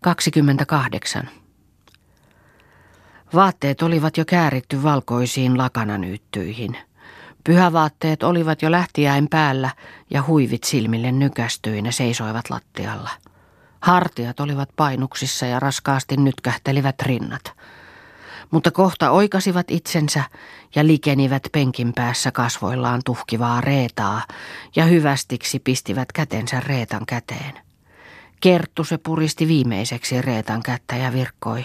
28. Vaatteet olivat jo kääritty valkoisiin lakananyyttyihin. Pyhävaatteet olivat jo lähtiäin päällä ja huivit silmille nykästyinä seisoivat lattialla. Hartiat olivat painuksissa ja raskaasti nytkähtelivät rinnat. Mutta kohta oikasivat itsensä ja likenivät penkin päässä kasvoillaan tuhkivaa reetaa ja hyvästiksi pistivät kätensä reetan käteen. Kerttu se puristi viimeiseksi reetan kättä ja virkkoi,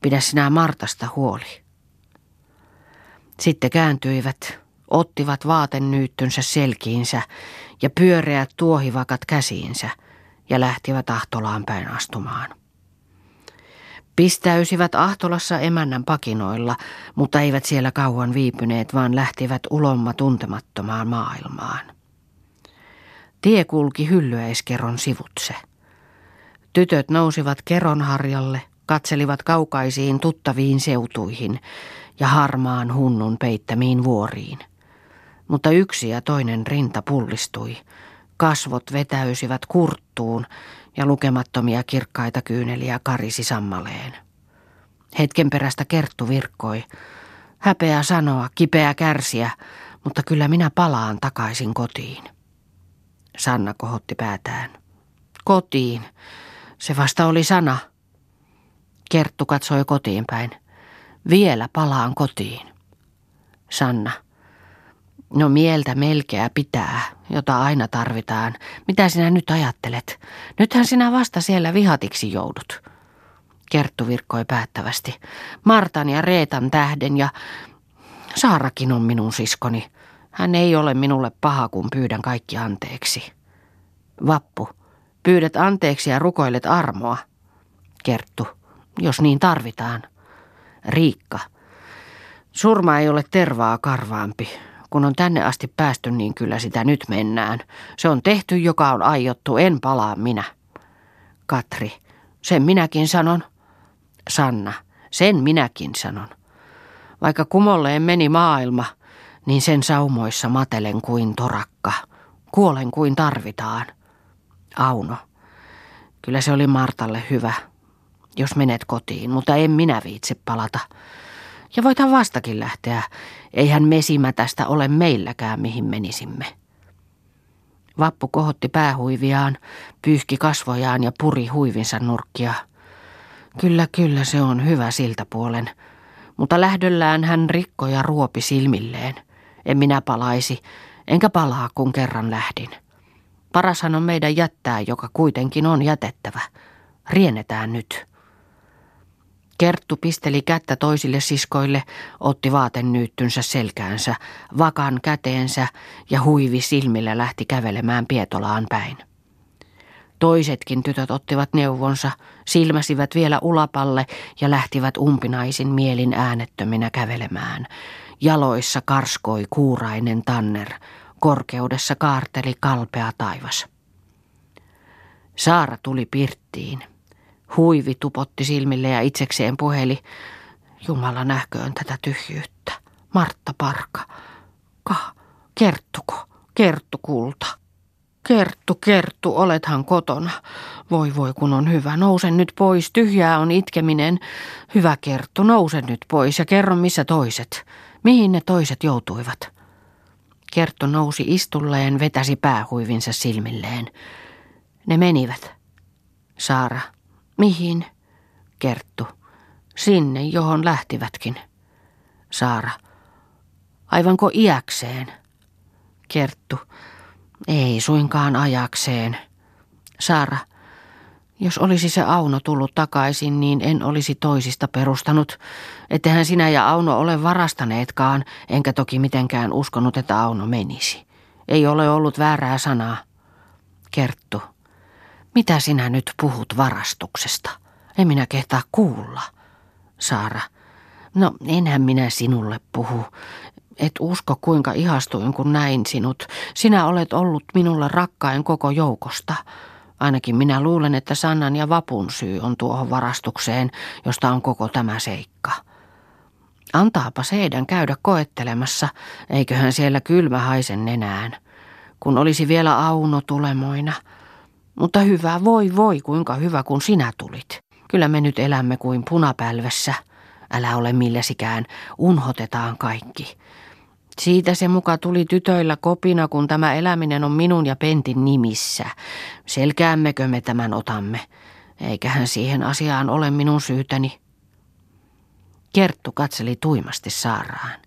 pidä sinä Martasta huoli. Sitten kääntyivät, ottivat vaatennyyttynsä selkiinsä ja pyöreät tuohivakat käsiinsä ja lähtivät Ahtolaan päin astumaan. Pistäysivät Ahtolassa emännän pakinoilla, mutta eivät siellä kauan viipyneet, vaan lähtivät ulomma tuntemattomaan maailmaan. Tie kulki hyllyäiskeron sivutse. Tytöt nousivat keronharjalle, katselivat kaukaisiin tuttaviin seutuihin ja harmaan hunnun peittämiin vuoriin. Mutta yksi ja toinen rinta pullistui. Kasvot vetäysivät kurttuun ja lukemattomia kirkkaita kyyneliä karisi sammaleen. Hetken perästä Kerttu virkkoi. Häpeä sanoa, kipeä kärsiä, mutta kyllä minä palaan takaisin kotiin. Sanna kohotti päätään. Kotiin. Se vasta oli sana. Kerttu katsoi kotiin päin. Vielä palaan kotiin. Sanna. No mieltä melkeä pitää, jota aina tarvitaan. Mitä sinä nyt ajattelet? Nythän sinä vasta siellä vihatiksi joudut. Kerttu virkkoi päättävästi. Martan ja Reetan tähden ja Saarakin on minun siskoni. Hän ei ole minulle paha, kun pyydän kaikki anteeksi. Vappu, pyydät anteeksi ja rukoilet armoa. Kerttu, jos niin tarvitaan. Riikka, surma ei ole tervaa karvaampi. Kun on tänne asti päästy, niin kyllä sitä nyt mennään. Se on tehty, joka on aiottu, en palaa minä. Katri, sen minäkin sanon. Sanna, sen minäkin sanon. Vaikka kumolleen meni maailma, niin sen saumoissa matelen kuin torakka. Kuolen kuin tarvitaan. Auno, kyllä se oli Martalle hyvä, jos menet kotiin, mutta en minä viitsi palata. Ja voithan vastakin lähteä. Eihän mesimä tästä ole meilläkään, mihin menisimme. Vappu kohotti päähuiviaan, pyyhki kasvojaan ja puri huivinsa nurkkia. Kyllä, kyllä, se on hyvä siltä puolen. Mutta lähdöllään hän rikkoi ja ruopi silmilleen. En minä palaisi, enkä palaa, kun kerran lähdin. Parashan on meidän jättää, joka kuitenkin on jätettävä. Riennetään nyt. Kerttu pisteli kättä toisille siskoille, otti vaatennyyttynsä selkäänsä, vakan käteensä ja huivi silmillä lähti kävelemään Pietolaan päin. Toisetkin tytöt ottivat neuvonsa, silmäsivät vielä ulapalle ja lähtivät umpinaisin mielin äänettöminä kävelemään. Jaloissa karskoi kuurainen tanner, korkeudessa kaarteli kalpea taivas. Saara tuli pirttiin. Huivi tupotti silmille ja itsekseen puheli. Jumala nähköön tätä tyhjyyttä. Martta Parka. Ka, Kerttuko, Kerttu kulta. Kerttu, Kerttu, olethan kotona. Voi voi kun on hyvä, nouse nyt pois, tyhjää on itkeminen. Hyvä Kerttu, nouse nyt pois ja kerro missä toiset. Mihin ne toiset joutuivat? Kerttu nousi istulleen, vetäsi päähuivinsa silmilleen. Ne menivät. Saara. Mihin? Kerttu. Sinne, johon lähtivätkin. Saara. Aivanko iäkseen? Kerttu. Ei suinkaan ajakseen. Saara. Jos olisi se Auno tullut takaisin, niin en olisi toisista perustanut. Ettehän sinä ja Auno ole varastaneetkaan, enkä toki mitenkään uskonut, että Auno menisi. Ei ole ollut väärää sanaa. Kerttu. Mitä sinä nyt puhut varastuksesta? En minä kehtaa kuulla. Saara. No, enhän minä sinulle puhu. Et usko kuinka ihastuin kun näin sinut. Sinä olet ollut minulle rakkain koko joukosta. Ainakin minä luulen, että Sannan ja Vapun syy on tuohon varastukseen, josta on koko tämä seikka. Antaapa seidän käydä koettelemassa, eiköhän siellä kylmä haisen nenään. Kun olisi vielä Auno tulemoina – Mutta hyvä, voi voi, kuinka hyvä kun sinä tulit. Kyllä me nyt elämme kuin punapälvessä. Älä ole millesikään, unhotetaan kaikki. Siitä se muka tuli tytöillä kopina, kun tämä eläminen on minun ja Pentin nimissä. Selkäämmekö me tämän otamme? Eiköhän siihen asiaan ole minun syytäni. Kerttu katseli tuimasti Saaraan.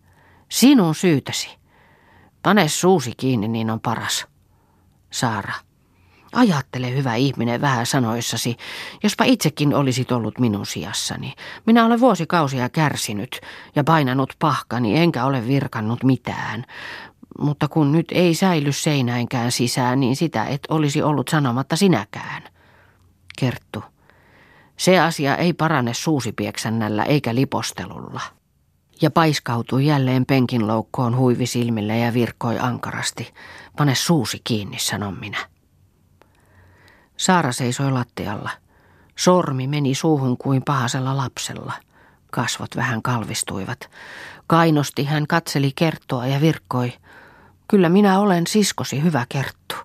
Sinun syytäsi. Pane suusi kiinni, niin on paras. Saara. Ajattele, hyvä ihminen, vähän sanoissasi, jospa itsekin olisit ollut minun sijassani. Minä olen vuosikausia kärsinyt ja painanut pahkani, enkä ole virkannut mitään. Mutta kun nyt ei säily seinäinkään sisään, niin sitä et olisi ollut sanomatta sinäkään. Kerttu. Se asia ei parane suusipieksännällä eikä lipostelulla. Ja paiskautui jälleen penkin loukkoon huivisilmille ja virkkoi ankarasti. Pane suusi kiinni, sanon minä. Saara seisoi lattialla. Sormi meni suuhun kuin pahasella lapsella. Kasvot vähän kalvistuivat. Kainosti hän katseli kerttoa ja virkkoi. Kyllä minä olen siskosi hyvä kerttu.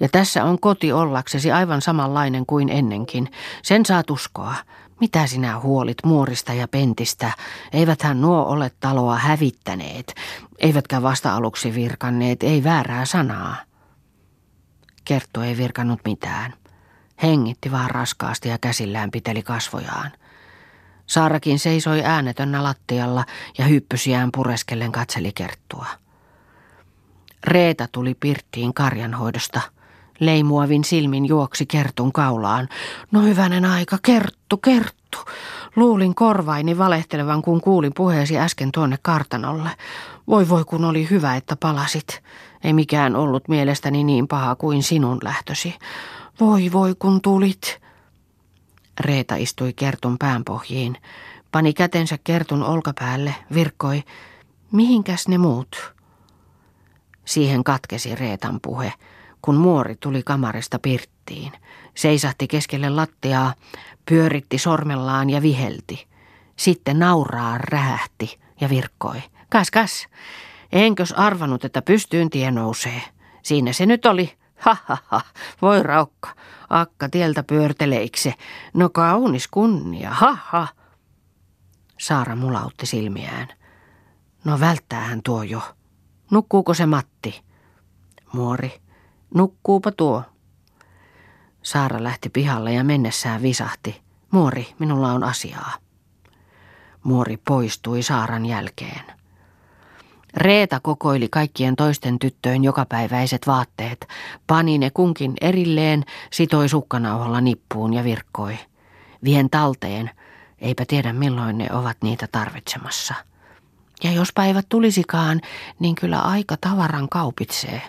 Ja tässä on koti ollaksesi aivan samanlainen kuin ennenkin. Sen saat uskoa. Mitä sinä huolit muorista ja pentistä? Eiväthän nuo ole taloa hävittäneet, eivätkä vasta aluksi virkanneet, ei väärää sanaa. Kerttu ei virkannut mitään. Hengitti vaan raskaasti ja käsillään piteli kasvojaan. Saarakin seisoi äänetönnä lattialla ja hyppysiään pureskellen katseli Kerttua. Reeta tuli pirttiin karjanhoidosta. Leimuavin silmin juoksi Kertun kaulaan. No hyvänen aika, Kerttu, Kerttu. Luulin korvaini valehtelevan, kun kuulin puheesi äsken tuonne kartanolle. Voi voi, kun oli hyvä, että palasit. Ei mikään ollut mielestäni niin paha kuin sinun lähtösi. Voi voi kun tulit. Reeta istui Kertun päänpohjiin, pani kätensä Kertun olkapäälle, virkkoi, mihinkäs ne muut? Siihen katkesi Reetan puhe, kun muori tuli kamarista pirttiin. Seisahti keskelle lattiaa, pyöritti sormellaan ja vihelti. Sitten nauraa rähähti ja virkkoi. Kas, kas, enkös arvanut, että pystyyn tie nousee. Siinä se nyt oli, Ha, ha, ha, voi raukka, akka tieltä pyörteleikse. No kaunis kunnia, ha, ha. Saara mulautti silmiään. No välttäähän tuo jo. Nukkuuko se Matti? Muori, nukkuupa tuo. Saara lähti pihalle ja mennessään visahti. Muori, minulla on asiaa. Muori poistui Saaran jälkeen. Reeta kokoili kaikkien toisten tyttöjen jokapäiväiset vaatteet, pani ne kunkin erilleen, sitoi sukkanauhalla nippuun ja virkkoi. Vien talteen, eipä tiedä milloin ne ovat niitä tarvitsemassa. Ja jos päivät tulisikaan, niin kyllä aika tavaran kaupitsee.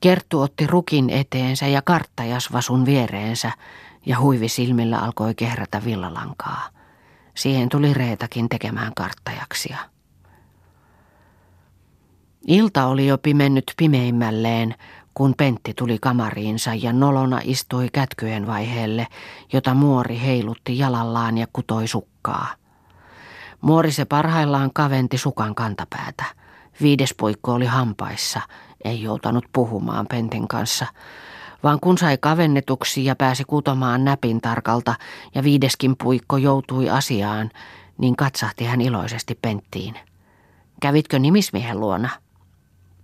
Kerttu otti rukin eteensä ja karttajasvasun viereensä ja huivi silmillä alkoi kehrätä villalankaa. Siihen tuli Reetakin tekemään karttajaksia. Ilta oli jo pimennyt pimeimmälleen, kun Pentti tuli kamariinsa ja nolona istui kätkyjen vaiheelle, jota muori heilutti jalallaan ja kutoi sukkaa. Muori se parhaillaan kaventi sukan kantapäätä. Viides puikko oli hampaissa, ei joutanut puhumaan Pentin kanssa, vaan kun sai kavennetuksi ja pääsi kutomaan näpin tarkalta ja viideskin puikko joutui asiaan, niin katsahti hän iloisesti Penttiin. Kävitkö nimismiehen luona?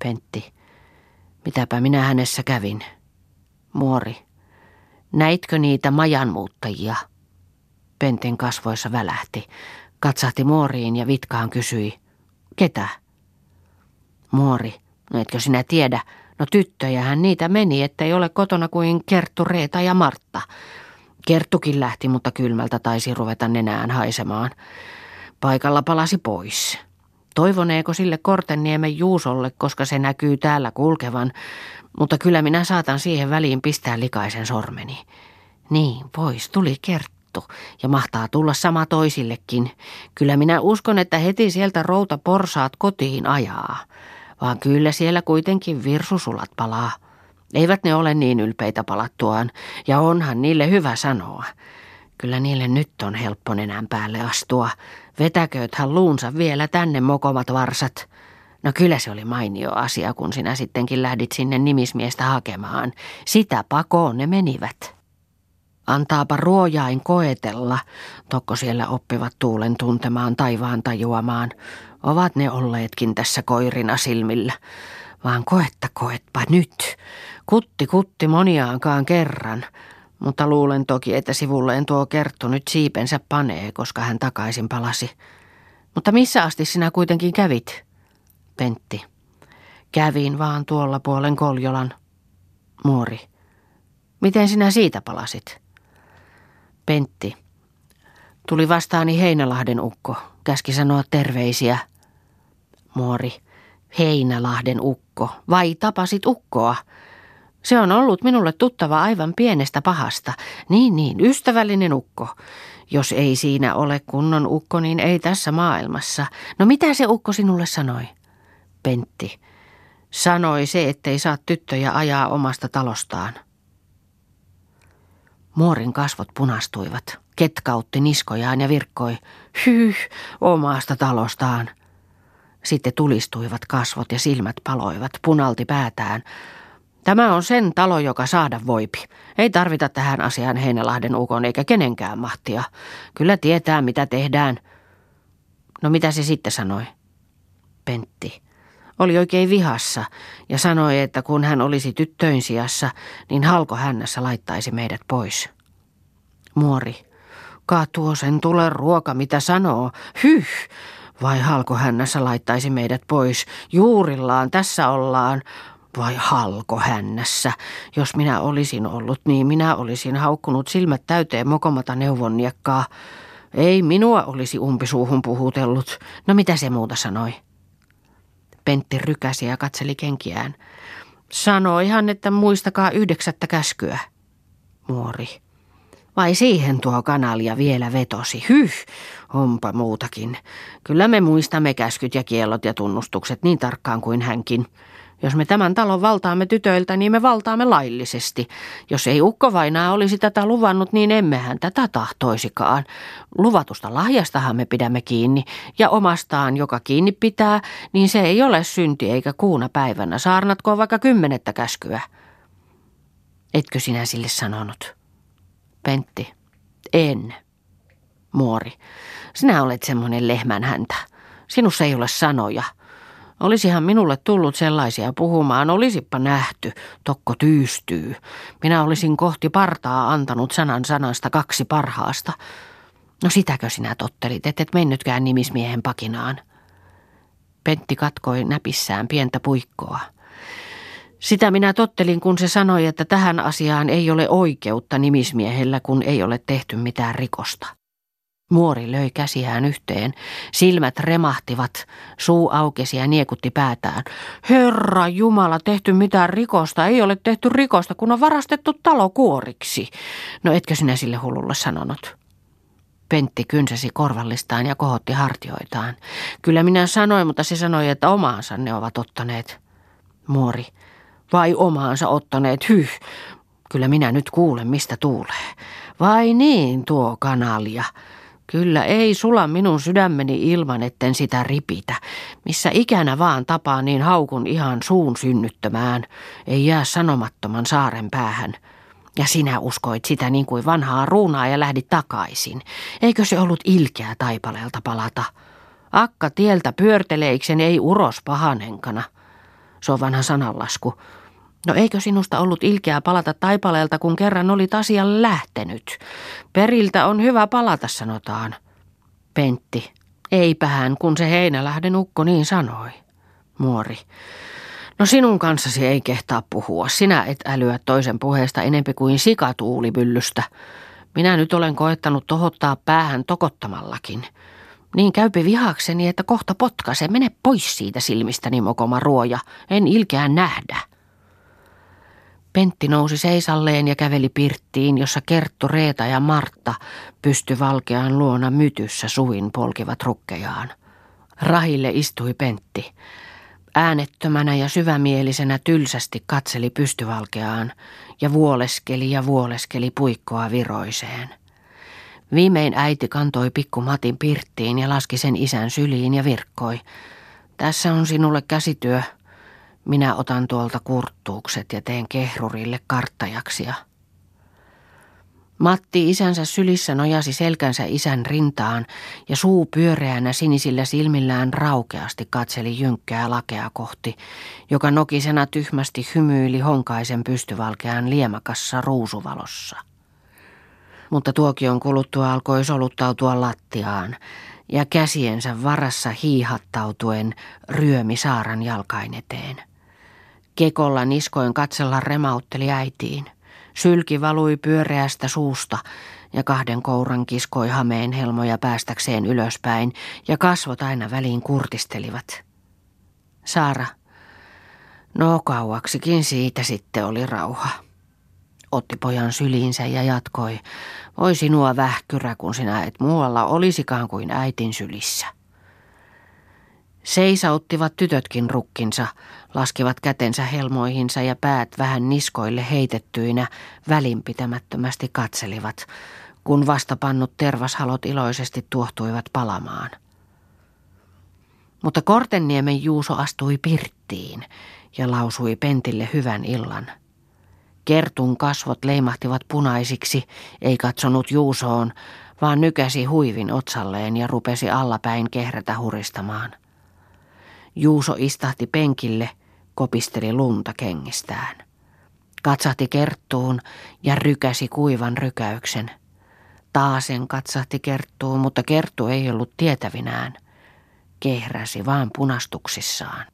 Pentti. Mitäpä minä hänessä kävin? Muori. Näitkö niitä majanmuuttajia? Pentin kasvoissa välähti. Katsahti Muoriin ja Vitkaan kysyi. Ketä? Muori. No etkö sinä tiedä? No tyttöjähän niitä meni, ettei ole kotona kuin Kerttu, Reeta ja Martta. Kerttukin lähti, mutta kylmältä taisi ruveta nenään haisemaan. Paikalla palasi pois. Toivoneeko sille Kortenniemen Juusolle, koska se näkyy täällä kulkevan, mutta kyllä minä saatan siihen väliin pistää likaisen sormeni. Niin, pois tuli Kerttu ja mahtaa tulla sama toisillekin. Kyllä minä uskon, että heti sieltä routa porsaat kotiin ajaa. Vaan kyllä siellä kuitenkin virsusulat palaa. Eivät ne ole niin ylpeitä palattuaan, ja onhan niille hyvä sanoa. Kyllä niille nyt on helppo nenän päälle astua. Vetäkööthän luunsa vielä tänne mokomat varsat. No kyllä se oli mainio asia, kun sinä sittenkin lähdit sinne nimismiestä hakemaan. Sitä pakoon ne menivät. Antaapa ruojain koetella, tokko siellä oppivat tuulen tuntemaan taivaan tajuamaan. Ovat ne olleetkin tässä koirina silmillä. Vaan koetta koetpa nyt. Kutti kutti moniaankaan kerran. Mutta luulen toki, että sivulleen tuo Kerttu nyt siipensä panee, koska hän takaisin palasi. Mutta missä asti sinä kuitenkin kävit? Pentti. Kävin vaan tuolla puolen Koljolan. Muori. Miten sinä siitä palasit? Pentti. Tuli vastaani Heinälahden ukko. Käski sanoa terveisiä. Muori. Heinälahden ukko. Vai tapasit ukkoa? Se on ollut minulle tuttava aivan pienestä pahasta. Niin, niin, ystävällinen ukko. Jos ei siinä ole kunnon ukko, niin ei tässä maailmassa. No mitä se ukko sinulle sanoi? Pentti. Sanoi se, ettei saa tyttöjä ajaa omasta talostaan. Muorin kasvot punastuivat. Ketkautti niskojaan ja virkkoi. Hyh, omasta talostaan. Sitten tulistuivat kasvot ja silmät paloivat, punalti päätään. Tämä on sen talo, joka saada voipi. Ei tarvita tähän asiaan Heinälahden ukon eikä kenenkään mahtia. Kyllä tietää, mitä tehdään. No mitä se sitten sanoi? Pentti. Oli oikein vihassa ja sanoi, että kun hän olisi tyttöin sijassa, niin halko hännässä laittaisi meidät pois. Muori. Katuo sen tule ruoka, mitä sanoo. Hyh! Vai halko hännässä laittaisi meidät pois? Juurillaan, tässä ollaan. Vai halko hännässä? Jos minä olisin ollut, niin minä olisin haukkunut silmät täyteen mokomata neuvonniekkaa. Ei minua olisi umpisuuhun puhutellut. No mitä se muuta sanoi? Pentti rykäsi ja katseli kenkiään. Sanoihan, että muistakaa yhdeksättä käskyä. Muori. Vai siihen tuo kanalia vielä vetosi? Hyh, onpa muutakin. Kyllä me muistamme käskyt ja kiellot ja tunnustukset niin tarkkaan kuin hänkin. Jos me tämän talon valtaamme tytöiltä, niin me valtaamme laillisesti. Jos ei ukko vainaa olisi tätä luvannut, niin emmehän tätä tahtoisikaan. Luvatusta lahjastahan me pidämme kiinni, ja omastaan, joka kiinni pitää, niin se ei ole synti eikä kuuna päivänä. Saarnatko vaikka kymmenettä käskyä? Etkö sinä sille sanonut? Pentti. En. Muori. Sinä olet semmoinen lehmän häntä. Sinussa ei ole sanoja. Olisihan minulle tullut sellaisia puhumaan, olisippa nähty, tokko tyystyy. Minä olisin kohti partaa antanut sanan sanasta kaksi parhaasta. No sitäkö sinä tottelit, et et mennytkään nimismiehen pakinaan? Pentti katkoi näpissään pientä puikkoa. Sitä minä tottelin, kun se sanoi, että tähän asiaan ei ole oikeutta nimismiehellä, kun ei ole tehty mitään rikosta. Muori löi käsiään yhteen, silmät remahtivat, suu aukesi ja niekutti päätään. Herra Jumala, tehty mitään rikosta, ei ole tehty rikosta, kun on varastettu talo kuoriksi. No etkö sinä sille hululle sanonut? Pentti kynsäsi korvallistaan ja kohotti hartioitaan. Kyllä minä sanoin, mutta se sanoi, että omaansa ne ovat ottaneet. Muori, vai omaansa ottaneet, hyh. Kyllä minä nyt kuulen, mistä tuulee. Vai niin, tuo kanalia. Kyllä ei sula minun sydämeni ilman, etten sitä ripitä. Missä ikänä vaan tapaa, niin haukun ihan suun synnyttämään. Ei jää sanomattoman saaren päähän. Ja sinä uskoit sitä niin kuin vanhaa ruunaa ja lähdit takaisin. Eikö se ollut ilkeä taipaleelta palata? Akka tieltä pyörteleiksen ei uros pahanenkana. Se on vanha sananlasku. No eikö sinusta ollut ilkeää palata taipaleelta, kun kerran olit asialle lähtenyt? Periltä on hyvä palata, sanotaan. Pentti. Eipähän, kun se Heinälähden ukko niin sanoi. Muori. No sinun kanssasi ei kehtaa puhua. Sinä et älyä toisen puheesta enempi kuin sikatuulipyllystä. Minä nyt olen koettanut tohottaa päähän tokottamallakin. Niin käypi vihakseni, että kohta potkase. Mene pois siitä silmistäni, mokoma ruoja. En ilkeään nähdä. Pentti nousi seisalleen ja käveli pirttiin, jossa Kerttu, Reeta ja Martta pysty valkeaan luona mytyssä suin polkivat rukkejaan. Rahille istui Pentti. Äänettömänä ja syvämielisenä tylsästi katseli pystyvalkeaan ja vuoleskeli ja vuoleskeli puikkoa viroiseen. Viimein äiti kantoi pikku Matin pirttiin ja laski sen isän syliin ja virkkoi. Tässä on sinulle käsityö. Minä otan tuolta kurttuukset ja teen kehrurille karttajaksia. Matti isänsä sylissä nojasi selkänsä isän rintaan ja suu pyöreänä sinisillä silmillään raukeasti katseli jynkkää lakea kohti, joka nokisena tyhmästi hymyili honkaisen pystyvalkean liemakassa ruusuvalossa. Mutta tuokion kuluttua alkoi soluttautua lattiaan ja käsiensä varassa hiihattautuen ryömi saaran jalkain eteen. Kekolla niskoin katsella remautteli äitiin – Sylki valui pyöreästä suusta ja kahden kouran kiskoi hameen helmoja päästäkseen ylöspäin ja kasvot aina väliin kurtistelivat. Saara, no kauaksikin siitä sitten oli rauha. Otti pojan syliinsä ja jatkoi. Voi sinua vähkyrä, kun sinä et muualla olisikaan kuin äitin sylissä. Seisauttivat tytötkin rukkinsa, laskivat kätensä helmoihinsa ja päät vähän niskoille heitettyinä välinpitämättömästi katselivat, kun vastapannut tervashalot iloisesti tuohtuivat palamaan. Mutta Kortenniemen Juuso astui pirttiin ja lausui Pentille hyvän illan. Kertun kasvot leimahtivat punaisiksi, ei katsonut Juusoon, vaan nykäsi huivin otsalleen ja rupesi allapäin kehrätä huristamaan. Juuso istahti penkille, kopisteli lunta kengistään. Katsahti kerttuun ja rykäsi kuivan rykäyksen. Taasen katsahti kerttuun, mutta kerttu ei ollut tietävinään. Kehräsi vaan punastuksissaan.